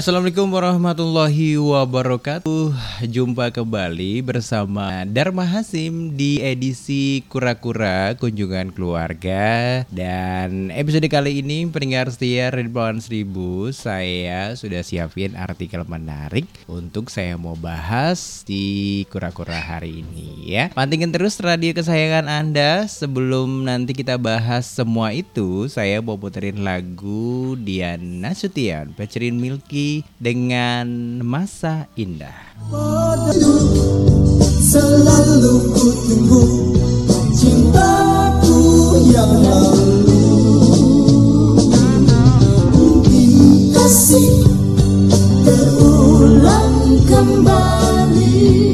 Assalamualaikum warahmatullahi wabarakatuh. Jumpa kembali bersama Dharma Hasim di edisi Kura-Kura Kunjungan Keluarga. Dan episode kali ini pendengar setia Ridwan Seribu Saya sudah siapin artikel menarik untuk saya mau bahas di Kura-Kura hari ini ya. Pantingin terus radio kesayangan Anda. Sebelum nanti kita bahas semua itu Saya mau puterin lagu Dian Nasution Featuring Milky dengan masa indah. Selalu ku tunggu cintaku yang lalu Mungkin kasih terulang kembali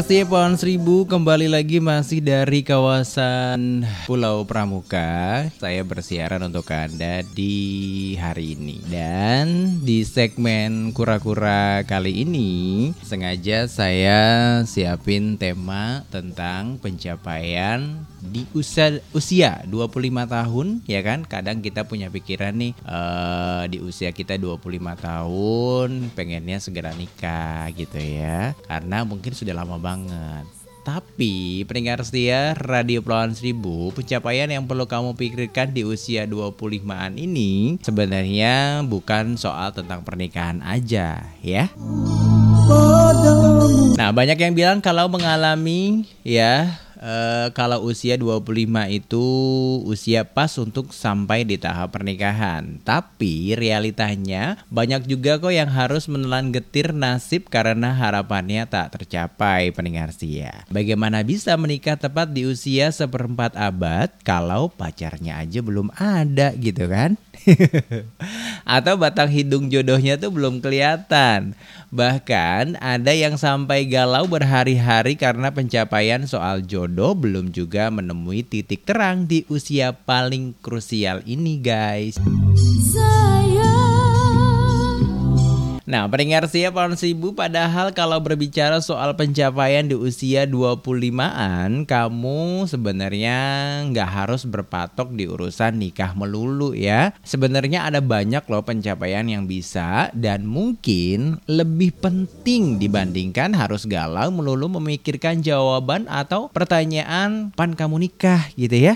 Setia Pohon Seribu kembali lagi masih dari kawasan Pulau Pramuka. Saya bersiaran untuk Anda di hari ini. Dan di segmen kura-kura kali ini sengaja saya siapin tema tentang pencapaian di usia usia 25 tahun ya kan? Kadang kita punya pikiran nih eh, di usia kita 25 tahun pengennya segera nikah gitu ya. Karena mungkin sudah lama banget. Tapi pendengar setia Radio Pulauan Seribu, pencapaian yang perlu kamu pikirkan di usia 25-an ini sebenarnya bukan soal tentang pernikahan aja ya. Nah, banyak yang bilang kalau mengalami ya eh, kalau usia 25 itu usia pas untuk sampai di tahap pernikahan. Tapi realitanya banyak juga kok yang harus menelan getir nasib karena harapannya tak tercapai pendengar setia. Bagaimana bisa menikah tepat di usia seperempat abad kalau pacarnya aja belum ada gitu kan? Atau batang hidung jodohnya tuh belum kelihatan. Bahkan ada yang sampai galau berhari-hari karena pencapaian soal jodoh belum juga menemui titik terang di usia paling krusial ini guys. Nah, pendengar siap pohon sibu padahal kalau berbicara soal pencapaian di usia 25-an, kamu sebenarnya nggak harus berpatok di urusan nikah melulu ya. Sebenarnya ada banyak loh pencapaian yang bisa dan mungkin lebih penting dibandingkan harus galau melulu memikirkan jawaban atau pertanyaan pan kamu nikah gitu ya.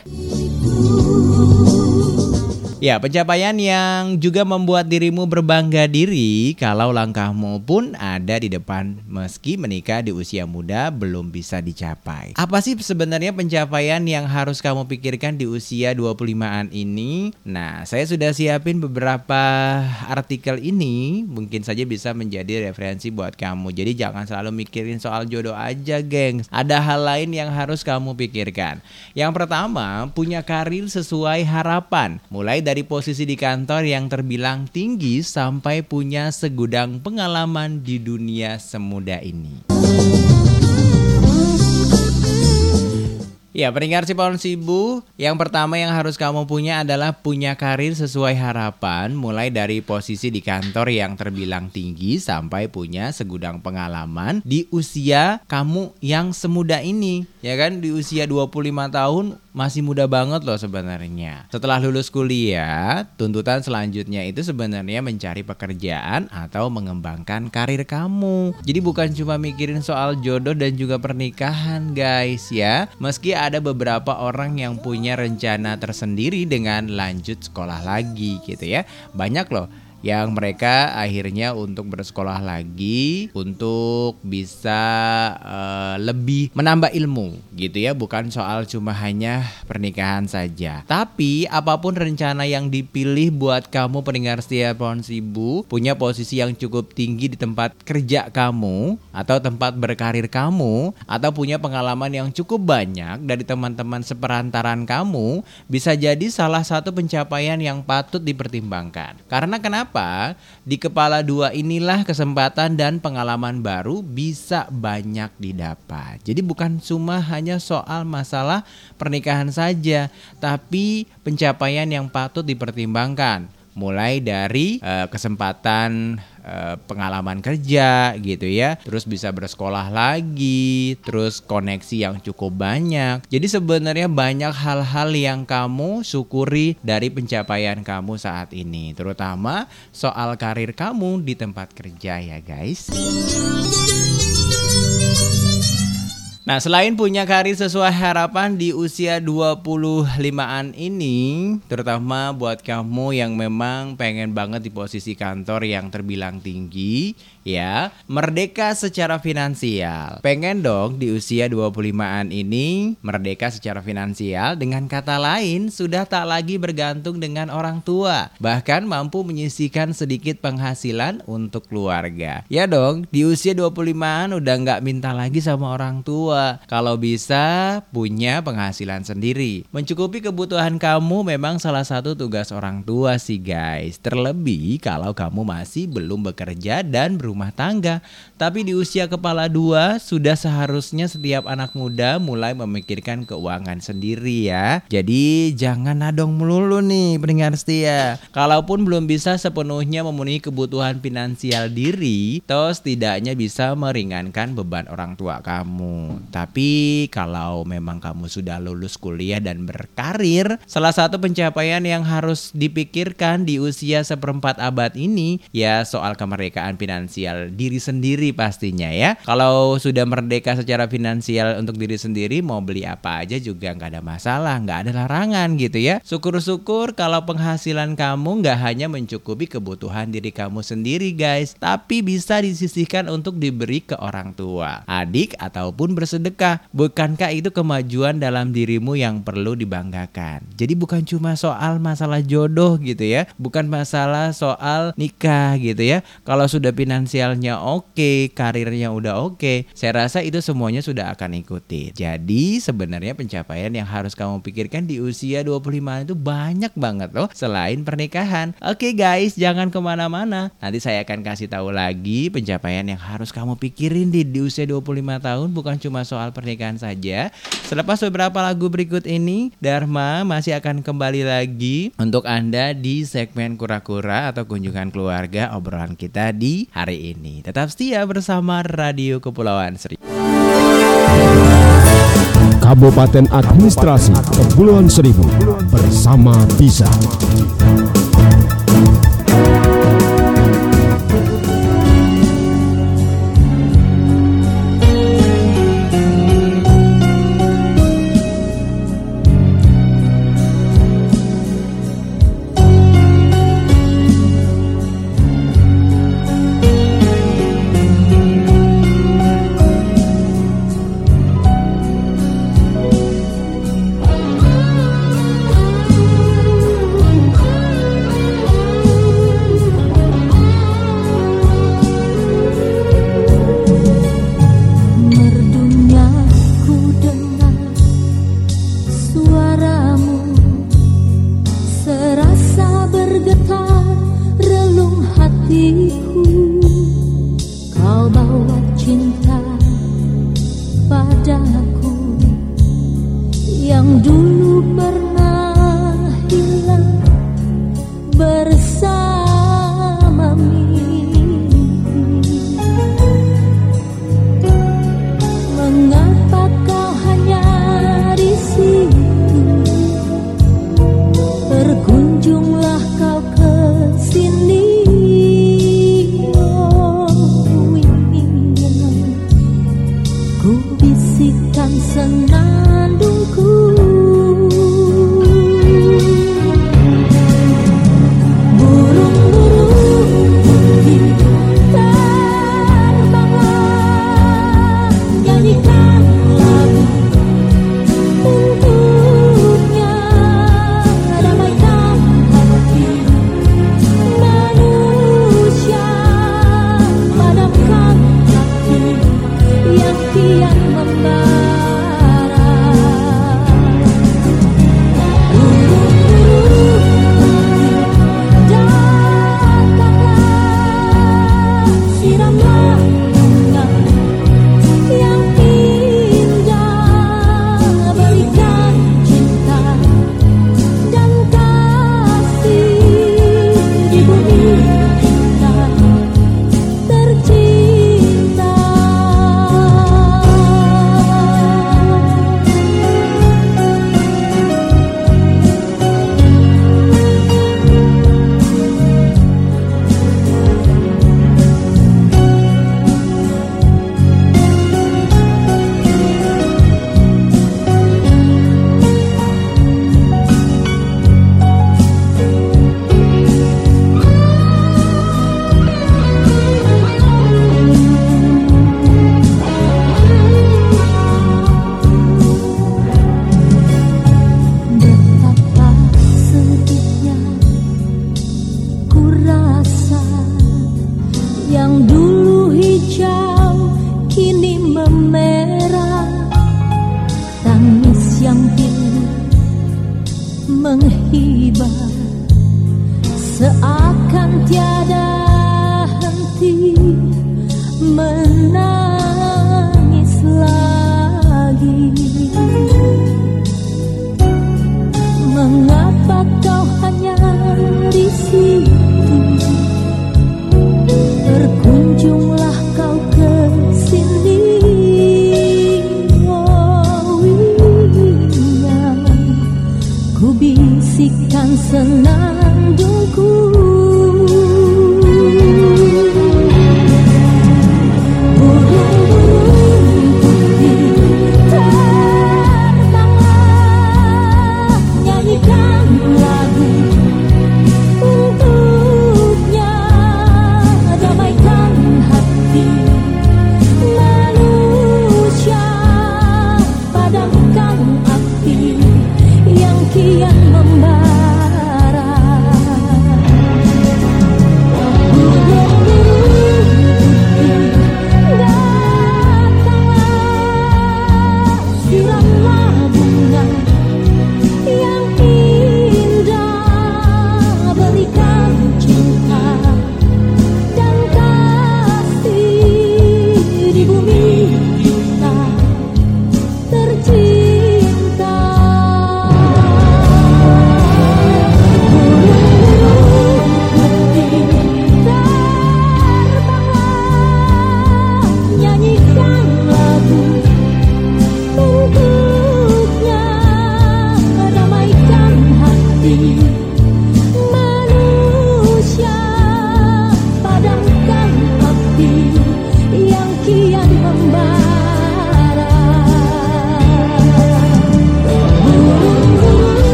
Ya, pencapaian yang juga membuat dirimu berbangga diri kalau langkahmu pun ada di depan meski menikah di usia muda belum bisa dicapai. Apa sih sebenarnya pencapaian yang harus kamu pikirkan di usia 25-an ini? Nah, saya sudah siapin beberapa artikel ini, mungkin saja bisa menjadi referensi buat kamu. Jadi jangan selalu mikirin soal jodoh aja, gengs. Ada hal lain yang harus kamu pikirkan. Yang pertama, punya karir sesuai harapan. Mulai dari posisi di kantor yang terbilang tinggi sampai punya segudang pengalaman di dunia semuda ini. Ya, pendengar si pohon sibu, yang pertama yang harus kamu punya adalah punya karir sesuai harapan, mulai dari posisi di kantor yang terbilang tinggi sampai punya segudang pengalaman di usia kamu yang semuda ini. Ya kan, di usia 25 tahun masih muda banget loh sebenarnya. Setelah lulus kuliah, tuntutan selanjutnya itu sebenarnya mencari pekerjaan atau mengembangkan karir kamu. Jadi bukan cuma mikirin soal jodoh dan juga pernikahan, guys ya. Meski ada beberapa orang yang punya rencana tersendiri dengan lanjut sekolah lagi gitu ya. Banyak loh yang mereka akhirnya untuk bersekolah lagi untuk bisa uh, lebih menambah ilmu gitu ya. Bukan soal cuma hanya pernikahan saja. Tapi apa pun rencana yang dipilih buat kamu pendengar setia pohon sibu punya posisi yang cukup tinggi di tempat kerja kamu atau tempat berkarir kamu atau punya pengalaman yang cukup banyak dari teman-teman seperantaran kamu bisa jadi salah satu pencapaian yang patut dipertimbangkan. Karena kenapa Kenapa? Di kepala dua inilah kesempatan dan pengalaman baru bisa banyak didapat. Jadi bukan cuma hanya soal masalah pernikahan saja, tapi pencapaian yang patut dipertimbangkan. Mulai dari uh, kesempatan uh, pengalaman kerja gitu ya, terus bisa bersekolah lagi, terus koneksi yang cukup banyak. Jadi sebenarnya banyak hal-hal yang kamu syukuri dari pencapaian kamu saat ini, terutama soal karir kamu di tempat kerja ya guys. Nah, selain punya karir sesuai harapan di usia 25-an ini, terutama buat kamu yang memang pengen banget di posisi kantor yang terbilang tinggi, ya, merdeka secara finansial. Pengen dong di usia 25-an ini merdeka secara finansial dengan kata lain sudah tak lagi bergantung dengan orang tua, bahkan mampu menyisihkan sedikit penghasilan untuk keluarga. Ya dong, di usia 25-an udah nggak minta lagi sama orang tua kalau bisa punya penghasilan sendiri. Mencukupi kebutuhan kamu memang salah satu tugas orang tua sih guys. Terlebih kalau kamu masih belum bekerja dan berumah tangga. Tapi di usia kepala dua sudah seharusnya setiap anak muda mulai memikirkan keuangan sendiri ya. Jadi jangan nadong melulu nih pendengar setia. Kalaupun belum bisa sepenuhnya memenuhi kebutuhan finansial diri, toh setidaknya bisa meringankan beban orang tua kamu. Tapi kalau memang kamu sudah lulus kuliah dan berkarir, salah satu pencapaian yang harus dipikirkan di usia seperempat abad ini ya soal kemerdekaan finansial diri sendiri pastinya ya. Kalau sudah merdeka secara finansial untuk diri sendiri mau beli apa aja juga nggak ada masalah, nggak ada larangan gitu ya. Syukur-syukur kalau penghasilan kamu nggak hanya mencukupi kebutuhan diri kamu sendiri guys, tapi bisa disisihkan untuk diberi ke orang tua, adik ataupun bersedekah. Bukankah itu kemajuan dalam dirimu yang perlu dibanggakan? Jadi bukan cuma soal masalah jodoh gitu ya, bukan masalah soal nikah gitu ya. Kalau sudah finansialnya oke, karirnya udah oke, saya rasa itu semuanya sudah akan ikuti. Jadi sebenarnya pencapaian yang harus kamu pikirkan di usia 25 itu banyak banget loh selain pernikahan. Oke guys, jangan ke mana-mana. Nanti saya akan kasih tahu lagi pencapaian yang harus kamu pikirin di, di usia 25 tahun bukan cuma soal pernikahan saja. Selepas beberapa lagu berikut ini, Dharma masih akan kembali lagi untuk Anda di segmen kura-kura atau kunjungan keluarga obrolan kita di hari ini. Tetap setia bersama Radio Kepulauan Seribu. Kabupaten Administrasi Kepulauan Seribu bersama Bisa.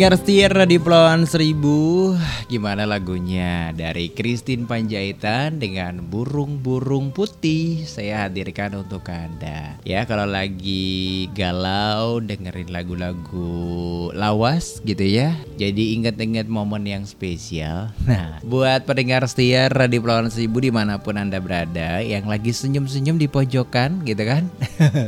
Pendengar setir di Pulauan Seribu. Gimana lagunya? Dari Christine Panjaitan dengan burung-burung putih. Saya hadirkan untuk Anda. Ya kalau lagi galau dengerin lagu-lagu lawas gitu ya. Jadi ingat-ingat momen yang spesial. Nah buat pendengar setir di Pulauan Seribu di mana pun Anda berada Yang lagi senyum-senyum di pojokan gitu kan?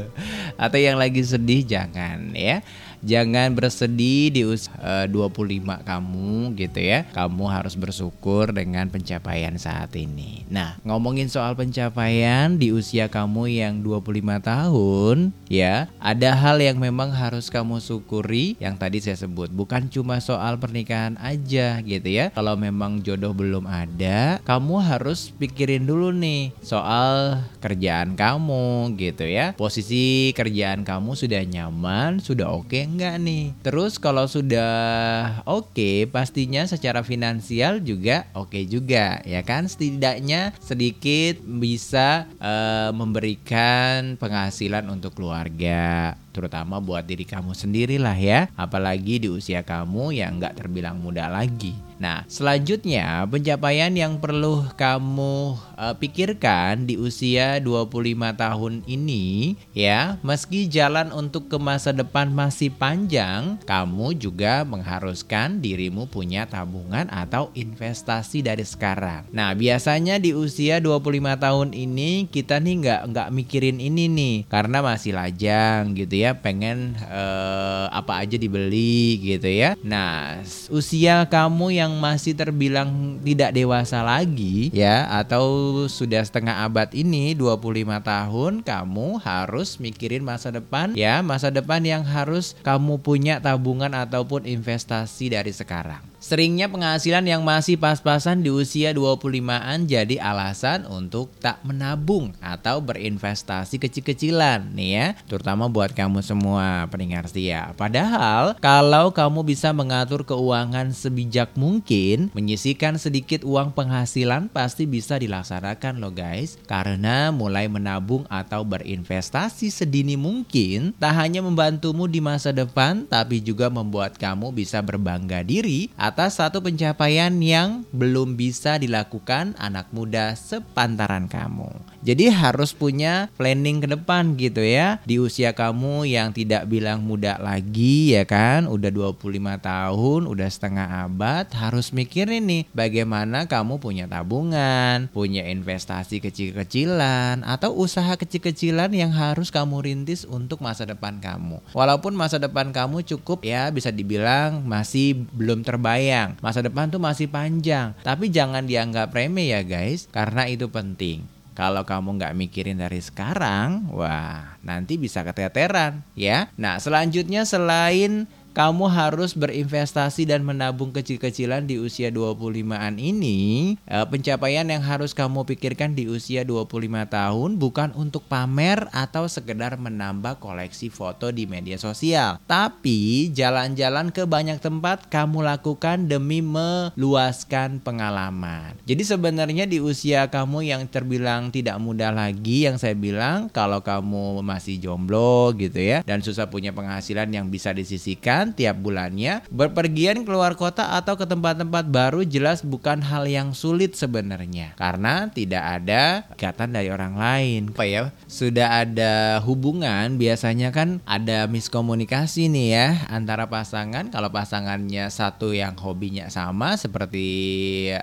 Atau yang lagi sedih jangan ya Jangan bersedih di usia eh, 25 kamu gitu ya. Kamu harus bersyukur dengan pencapaian saat ini. Nah, ngomongin soal pencapaian di usia kamu yang 25 tahun ya, ada hal yang memang harus kamu syukuri yang tadi saya sebut. Bukan cuma soal pernikahan aja gitu ya. Kalau memang jodoh belum ada, kamu harus pikirin dulu nih soal kerjaan kamu gitu ya. Posisi kerjaan kamu sudah nyaman, sudah oke enggak nih? Terus kalau sudah oke, pastinya secara finansial juga oke juga ya kan? Setidaknya sedikit bisa eh, memberikan penghasilan untuk keluarga terutama buat diri kamu sendirilah ya. Apalagi di usia kamu yang nggak terbilang muda lagi. Nah selanjutnya pencapaian yang perlu kamu eh, pikirkan di usia 25 tahun ini ya. Meski jalan untuk ke masa depan masih panjang kamu juga mengharuskan dirimu punya tabungan atau investasi dari sekarang. Nah biasanya di usia 25 tahun ini kita nih nggak nggak mikirin ini nih karena masih lajang gitu ya pengen eh, apa aja dibeli gitu ya. Nah usia kamu yang masih terbilang tidak dewasa lagi ya atau sudah setengah abad ini 25 tahun kamu harus mikirin masa depan ya masa depan yang harus kamu punya tabungan ataupun investasi dari sekarang Seringnya penghasilan yang masih pas-pasan di usia 25-an jadi alasan untuk tak menabung atau berinvestasi kecil-kecilan nih ya, terutama buat kamu semua pendengar setia. Padahal kalau kamu bisa mengatur keuangan sebijak mungkin, menyisihkan sedikit uang penghasilan pasti bisa dilaksanakan loh guys. Karena mulai menabung atau berinvestasi sedini mungkin tak hanya membantumu di masa depan tapi juga membuat kamu bisa berbangga diri atas satu pencapaian yang belum bisa dilakukan anak muda sepantaran kamu. Jadi harus punya planning ke depan gitu ya. Di usia kamu yang tidak bilang muda lagi ya kan, udah 25 tahun, udah setengah abad, harus mikirin nih bagaimana kamu punya tabungan, punya investasi kecil-kecilan atau usaha kecil-kecilan yang harus kamu rintis untuk masa depan kamu. Walaupun masa depan kamu cukup ya bisa dibilang masih belum terbayang. Masa depan tuh masih panjang, tapi jangan dianggap remeh ya guys, karena itu penting. Kalau kamu nggak mikirin dari sekarang, wah nanti bisa keteteran ya. Nah selanjutnya selain kamu harus berinvestasi dan menabung kecil-kecilan di usia 25-an ini, eh, pencapaian yang harus kamu pikirkan di usia 25 tahun bukan untuk pamer atau sekedar menambah koleksi foto di media sosial, tapi jalan-jalan ke banyak tempat kamu lakukan demi meluaskan pengalaman. Jadi sebenarnya di usia kamu yang terbilang tidak muda lagi yang saya bilang kalau kamu masih jomblo gitu ya dan susah punya penghasilan yang bisa disisihkan tiap bulannya, berpergian keluar kota atau ke tempat-tempat baru jelas bukan hal yang sulit sebenarnya karena tidak ada ikatan dari orang lain. Apa ya? Sudah ada hubungan biasanya kan ada miskomunikasi nih ya antara pasangan kalau pasangannya satu yang hobinya sama seperti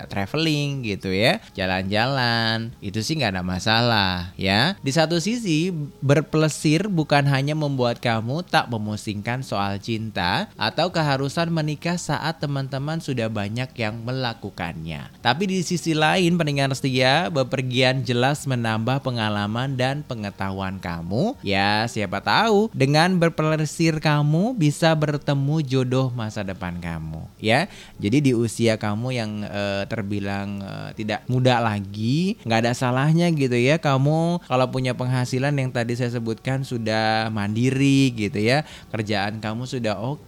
traveling gitu ya, jalan-jalan, itu sih nggak ada masalah ya. Di satu sisi berpelesir bukan hanya membuat kamu tak memusingkan soal cinta atau keharusan menikah saat teman-teman sudah banyak yang melakukannya. Tapi di sisi lain pendengar setia, bepergian jelas menambah pengalaman dan pengetahuan kamu. Ya, siapa tahu dengan berpelesir kamu bisa bertemu jodoh masa depan kamu, ya. Jadi di usia kamu yang eh, terbilang eh, tidak muda lagi, nggak ada salahnya gitu ya kamu kalau punya penghasilan yang tadi saya sebutkan sudah mandiri gitu ya, kerjaan kamu sudah oke,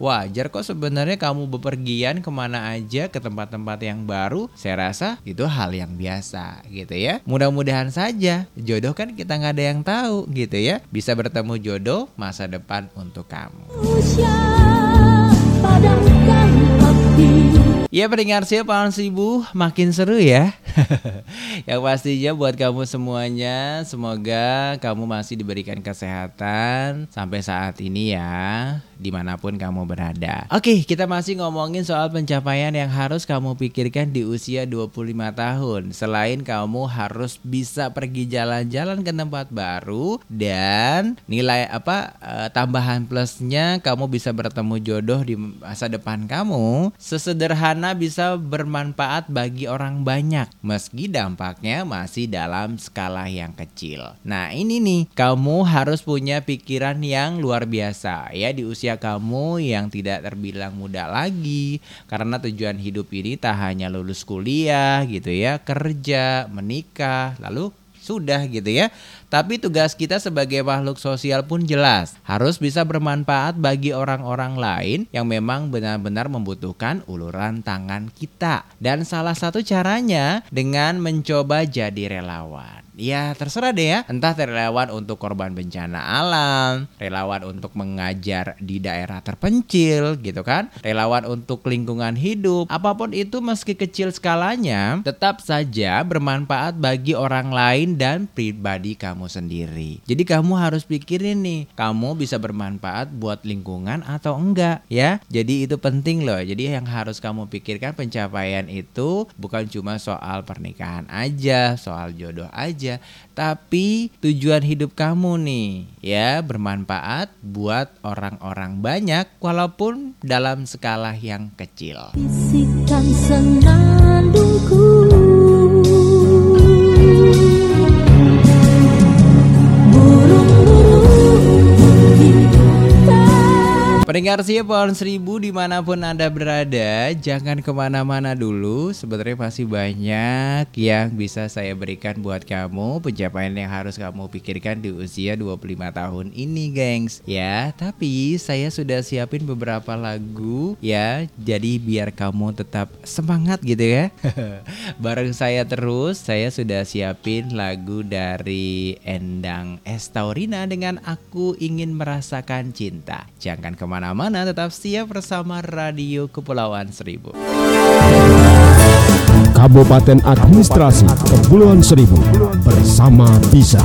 wajar kok sebenarnya kamu bepergian ke mana aja ke tempat-tempat yang baru. Saya rasa itu hal yang biasa gitu ya. Mudah-mudahan saja jodoh kan kita nggak ada yang tahu gitu ya. Bisa bertemu jodoh masa depan untuk kamu. Manusia padamkan Ya pendengar saya Pahlawan Seribu makin seru ya. Yang pastinya buat kamu semuanya Semoga kamu masih diberikan kesehatan Sampai saat ini ya Di mana pun kamu berada. Oke kita masih ngomongin soal pencapaian yang harus kamu pikirkan di usia 25 tahun. Selain kamu harus bisa pergi jalan-jalan ke tempat baru Dan nilai apa eh, tambahan plusnya kamu bisa bertemu jodoh di masa depan kamu Sesederhana bisa bermanfaat bagi orang banyak. Meski dampaknya masih dalam skala yang kecil. Nah ini nih kamu harus punya pikiran yang luar biasa. Ya di usia kamu yang tidak terbilang muda lagi. Karena tujuan hidup ini tak hanya lulus kuliah gitu ya Kerja, menikah, lalu sudah gitu ya. Tapi tugas kita sebagai makhluk sosial pun jelas, harus bisa bermanfaat bagi orang-orang lain yang memang benar-benar membutuhkan uluran tangan kita. Dan salah satu caranya dengan mencoba jadi relawan. Ya terserah deh ya, entah relawan untuk korban bencana alam, relawan untuk mengajar di daerah terpencil gitu kan, relawan untuk lingkungan hidup, apa pun itu meski kecil skalanya, tetap saja bermanfaat bagi orang lain dan pribadi kamu sendiri. Jadi kamu harus pikirin nih, kamu bisa bermanfaat buat lingkungan atau enggak ya. Jadi itu penting loh. Jadi yang harus kamu pikirkan pencapaian itu bukan cuma soal pernikahan aja, soal jodoh aja, tapi tujuan hidup kamu nih ya bermanfaat buat orang-orang banyak walaupun dalam skala yang kecil. Bisikan senandungku Pendengar sih pohon seribu di mana pun anda berada Jangan ke mana-mana dulu. Sebenarnya masih banyak yang bisa saya berikan buat kamu. Pencapaian yang harus kamu pikirkan di usia 25 tahun ini gengs. Ya tapi saya sudah siapin beberapa lagu ya. Jadi biar kamu tetap semangat gitu ya. Bareng saya terus Saya sudah siapin lagu dari Endang Estaurina dengan Aku Ingin Merasakan Cinta. Jangan ke mana-mana tetap siap bersama Radio Kepulauan Seribu Kabupaten Administrasi Kepulauan Seribu bersama Bisa.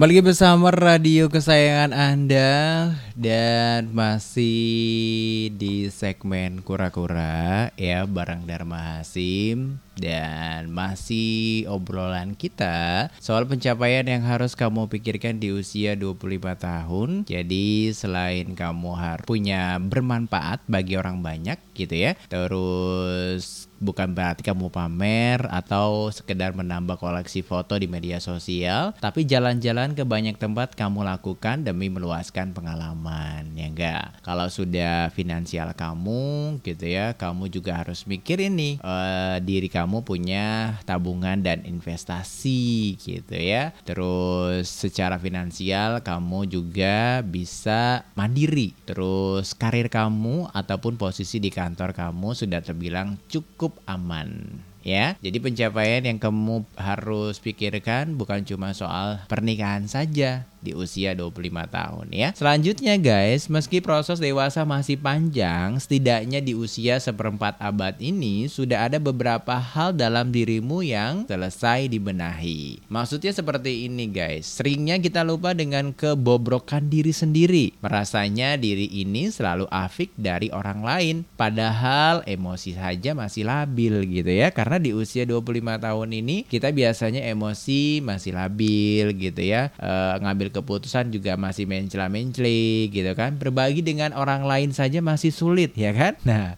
Kembali lagi bersama radio kesayangan Anda dan masih di segmen kura-kura ya bareng Dharma Hasim dan masih obrolan kita soal pencapaian yang harus kamu pikirkan di usia 25 tahun. Jadi selain kamu harus punya bermanfaat bagi orang banyak gitu ya. Terus bukan berarti kamu pamer atau sekedar menambah koleksi foto di media sosial, tapi jalan-jalan ke banyak tempat kamu lakukan demi meluaskan pengalaman, ya enggak? Kalau sudah finansial kamu gitu ya, kamu juga harus mikir ini eh, diri kamu punya tabungan dan investasi gitu ya. Terus secara finansial kamu juga bisa mandiri. Terus karir kamu ataupun posisi di kantor kamu sudah terbilang cukup aman ya. Jadi pencapaian yang kamu harus pikirkan bukan cuma soal pernikahan saja di usia 25 tahun ya. Selanjutnya guys, meski proses dewasa masih panjang, setidaknya di usia seperempat abad ini sudah ada beberapa hal dalam dirimu yang selesai dibenahi. Maksudnya seperti ini guys, seringnya kita lupa dengan kebobrokan diri sendiri. Merasanya diri ini selalu afik dari orang lain, padahal emosi saja masih labil gitu ya. Karena di usia 25 tahun ini kita biasanya emosi masih labil gitu ya. E, ngambil keputusan juga masih mencela-menceli gitu kan. Berbagi dengan orang lain saja masih sulit ya kan. Nah,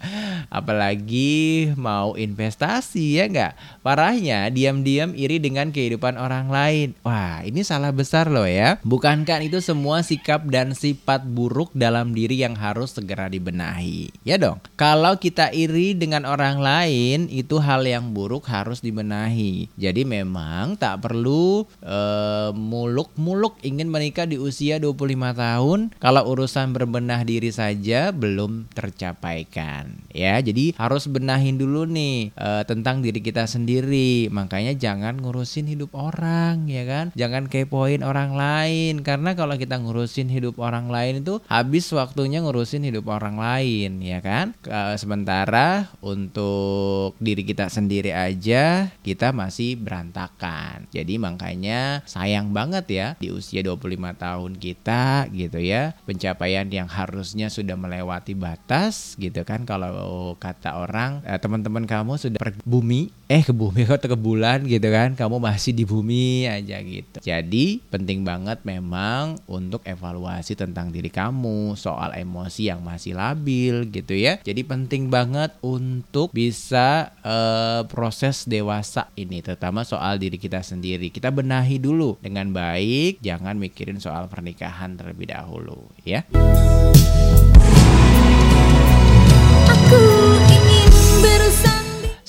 apalagi mau investasi ya enggak. Parahnya diam-diam iri dengan kehidupan orang lain. Wah, ini salah besar loh ya. Bukankah itu semua sikap dan sifat buruk dalam diri yang harus segera dibenahi? Ya dong. Kalau kita iri dengan orang lain itu hal yang buruk harus dibenahi. Jadi memang tak perlu eh, muluk-muluk ingin menikah di usia 25 tahun kalau urusan berbenah diri saja belum tercapaikan ya. Jadi harus benahin dulu nih eh, tentang diri kita sendiri. Makanya jangan ngurusin hidup orang ya kan. Jangan kepoin orang lain karena kalau kita ngurusin hidup orang lain itu habis waktunya ngurusin hidup orang lain ya kan. Eh, sementara untuk diri kita sendiri aja kita masih berantakan. Jadi makanya sayang banget ya di usia 25 tahun kita gitu ya, pencapaian yang harusnya sudah melewati batas gitu kan kalau kata orang eh, teman-teman kamu sudah per bumi eh ke bumi atau ke bulan gitu kan, kamu masih di bumi aja gitu. Jadi penting banget memang untuk evaluasi tentang diri kamu soal emosi yang masih labil gitu ya. Jadi penting banget untuk bisa eh, proses dewasa ini terutama soal diri kita sendiri. Kita benahi dulu dengan baik, jangan mikirin soal pernikahan terlebih dahulu ya.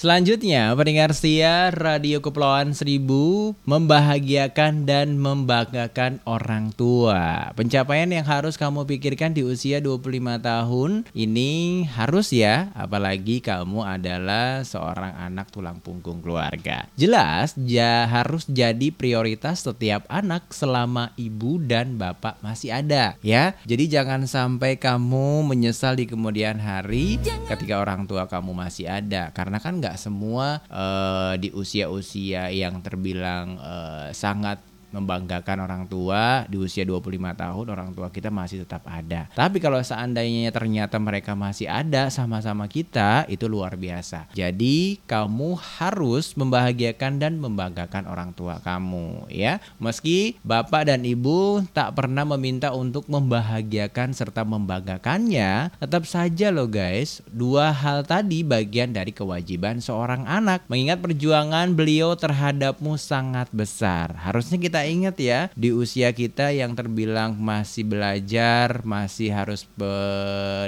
Selanjutnya, pendengar setia Radio Kepulauan Seribu membahagiakan dan membanggakan orang tua. Pencapaian yang harus kamu pikirkan di usia 25 tahun ini harus ya, apalagi kamu adalah seorang anak tulang punggung keluarga. Jelas, ya harus jadi prioritas setiap anak selama ibu dan bapak masih ada, ya. Jadi jangan sampai kamu menyesal di kemudian hari ketika orang tua kamu masih ada, karena kan nggak semua eh, di usia-usia yang terbilang eh, sangat membanggakan orang tua di usia 25 tahun orang tua kita masih tetap ada. Tapi kalau seandainya ternyata mereka masih ada sama-sama kita itu luar biasa. Jadi kamu harus membahagiakan dan membanggakan orang tua kamu ya. Meski bapak dan ibu tak pernah meminta untuk membahagiakan serta membanggakannya, tetap saja loh guys, dua hal tadi bagian dari kewajiban seorang anak. Mengingat perjuangan beliau terhadapmu sangat besar. Harusnya kita ingat ya di usia kita yang terbilang masih belajar, masih harus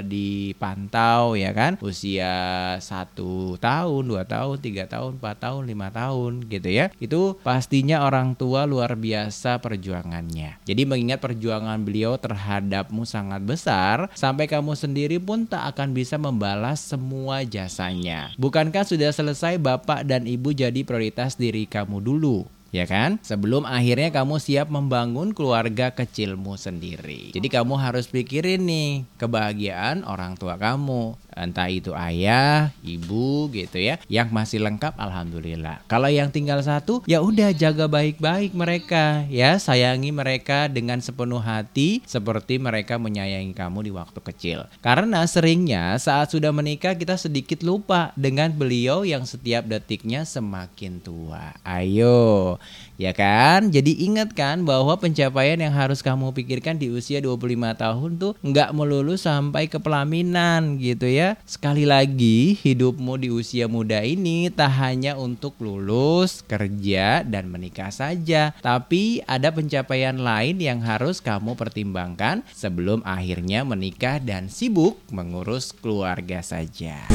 dipantau ya kan, usia satu tahun, dua tahun, tiga tahun, empat tahun, lima tahun gitu ya, itu pastinya orang tua luar biasa perjuangannya. Jadi mengingat perjuangan beliau terhadapmu sangat besar, sampai kamu sendiri pun tak akan bisa membalas semua jasanya. Bukankah sudah selesai bapak dan ibu jadi prioritas diri kamu dulu? Ya kan? Sebelum akhirnya kamu siap membangun keluarga kecilmu sendiri. Jadi kamu harus pikirin nih kebahagiaan orang tua kamu. Entah itu ayah, ibu gitu ya. Yang masih lengkap alhamdulillah. Kalau yang tinggal satu ya udah jaga baik-baik mereka ya. Sayangi mereka dengan sepenuh hati seperti mereka menyayangi kamu di waktu kecil. Karena seringnya saat sudah menikah kita sedikit lupa dengan beliau yang setiap detiknya semakin tua. Ayo, ya kan? Jadi ingat kan bahwa pencapaian yang harus kamu pikirkan di usia 25 tahun tuh nggak melulu sampai ke pelaminan gitu ya. Sekali lagi, hidupmu di usia muda ini tak hanya untuk lulus, kerja, dan menikah saja. Tapi ada pencapaian lain yang harus kamu pertimbangkan sebelum akhirnya menikah dan sibuk mengurus keluarga saja.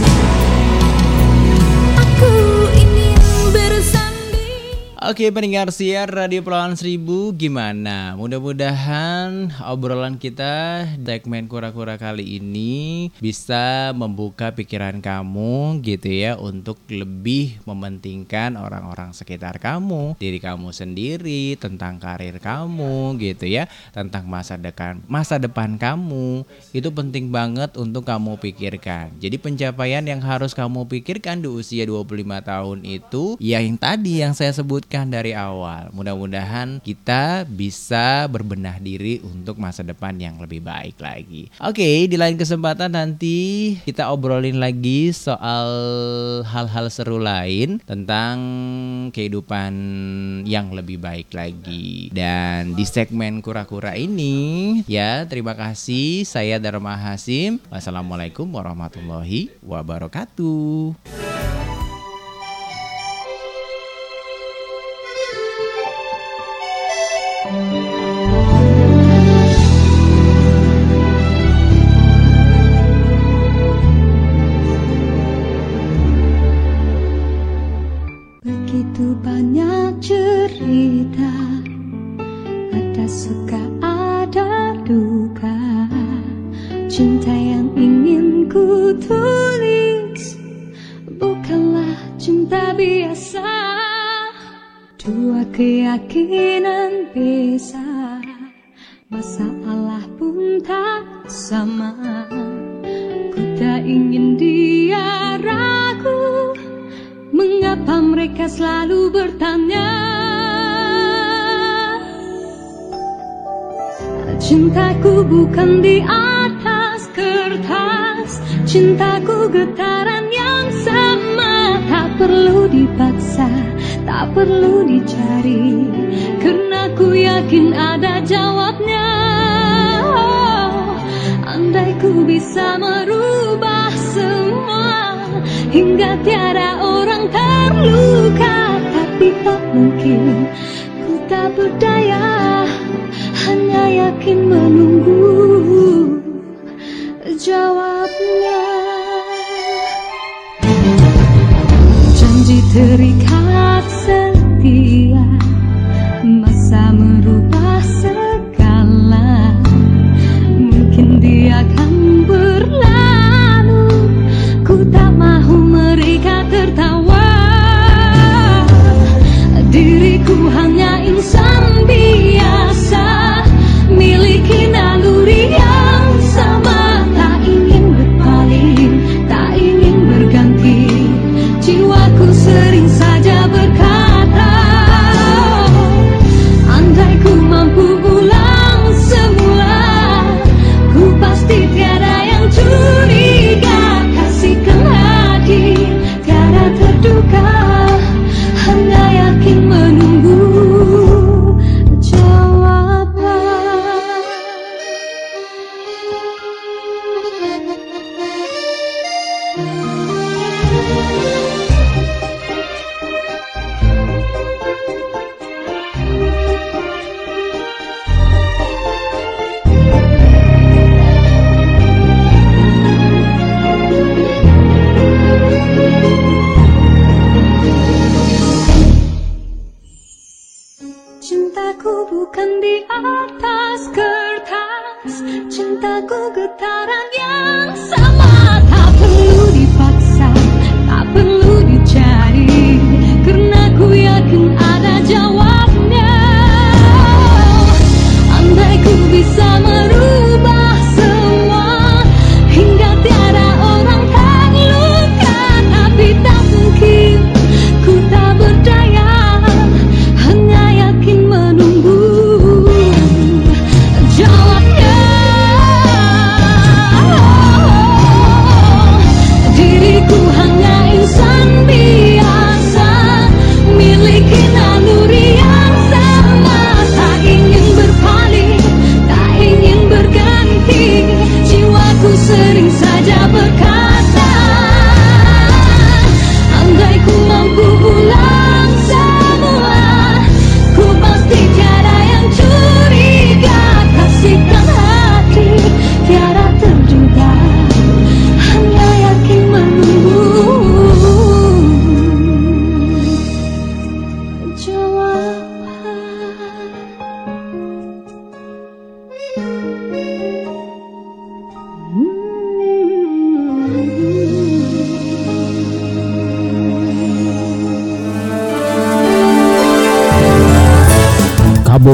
Oke pendengar siar Radio Pulauan Seribu gimana? Mudah-mudahan obrolan kita segmen kura-kura kali ini bisa membuka pikiran kamu gitu ya untuk lebih mementingkan orang-orang sekitar kamu, diri kamu sendiri, tentang karir kamu gitu ya, tentang masa depan masa depan kamu. Itu penting banget untuk kamu pikirkan. Jadi pencapaian yang harus kamu pikirkan di usia 25 tahun itu ya yang tadi yang saya sebutkan dari awal. Mudah-mudahan kita bisa berbenah diri untuk masa depan yang lebih baik lagi. Oke, di lain kesempatan nanti kita obrolin lagi soal hal-hal seru lain tentang kehidupan yang lebih baik lagi. Dan di segmen kura-kura ini ya, terima kasih saya Dharma Hasim. Wassalamualaikum warahmatullahi wabarakatuh. Keyakinan beza Masalah pun tak sama. Ku tak ingin dia ragu Mengapa mereka selalu bertanya? Cintaku bukan di atas kertas Cintaku getaran yang sama. Tak perlu dipaksa Tak perlu dicari Karena ku yakin ada jawabnya. Oh, Andai ku bisa merubah semua Hingga tiada orang terluka. Tapi tak mungkin Ku tak berdaya Hanya yakin menunggu Jawabnya. Janji terikat setia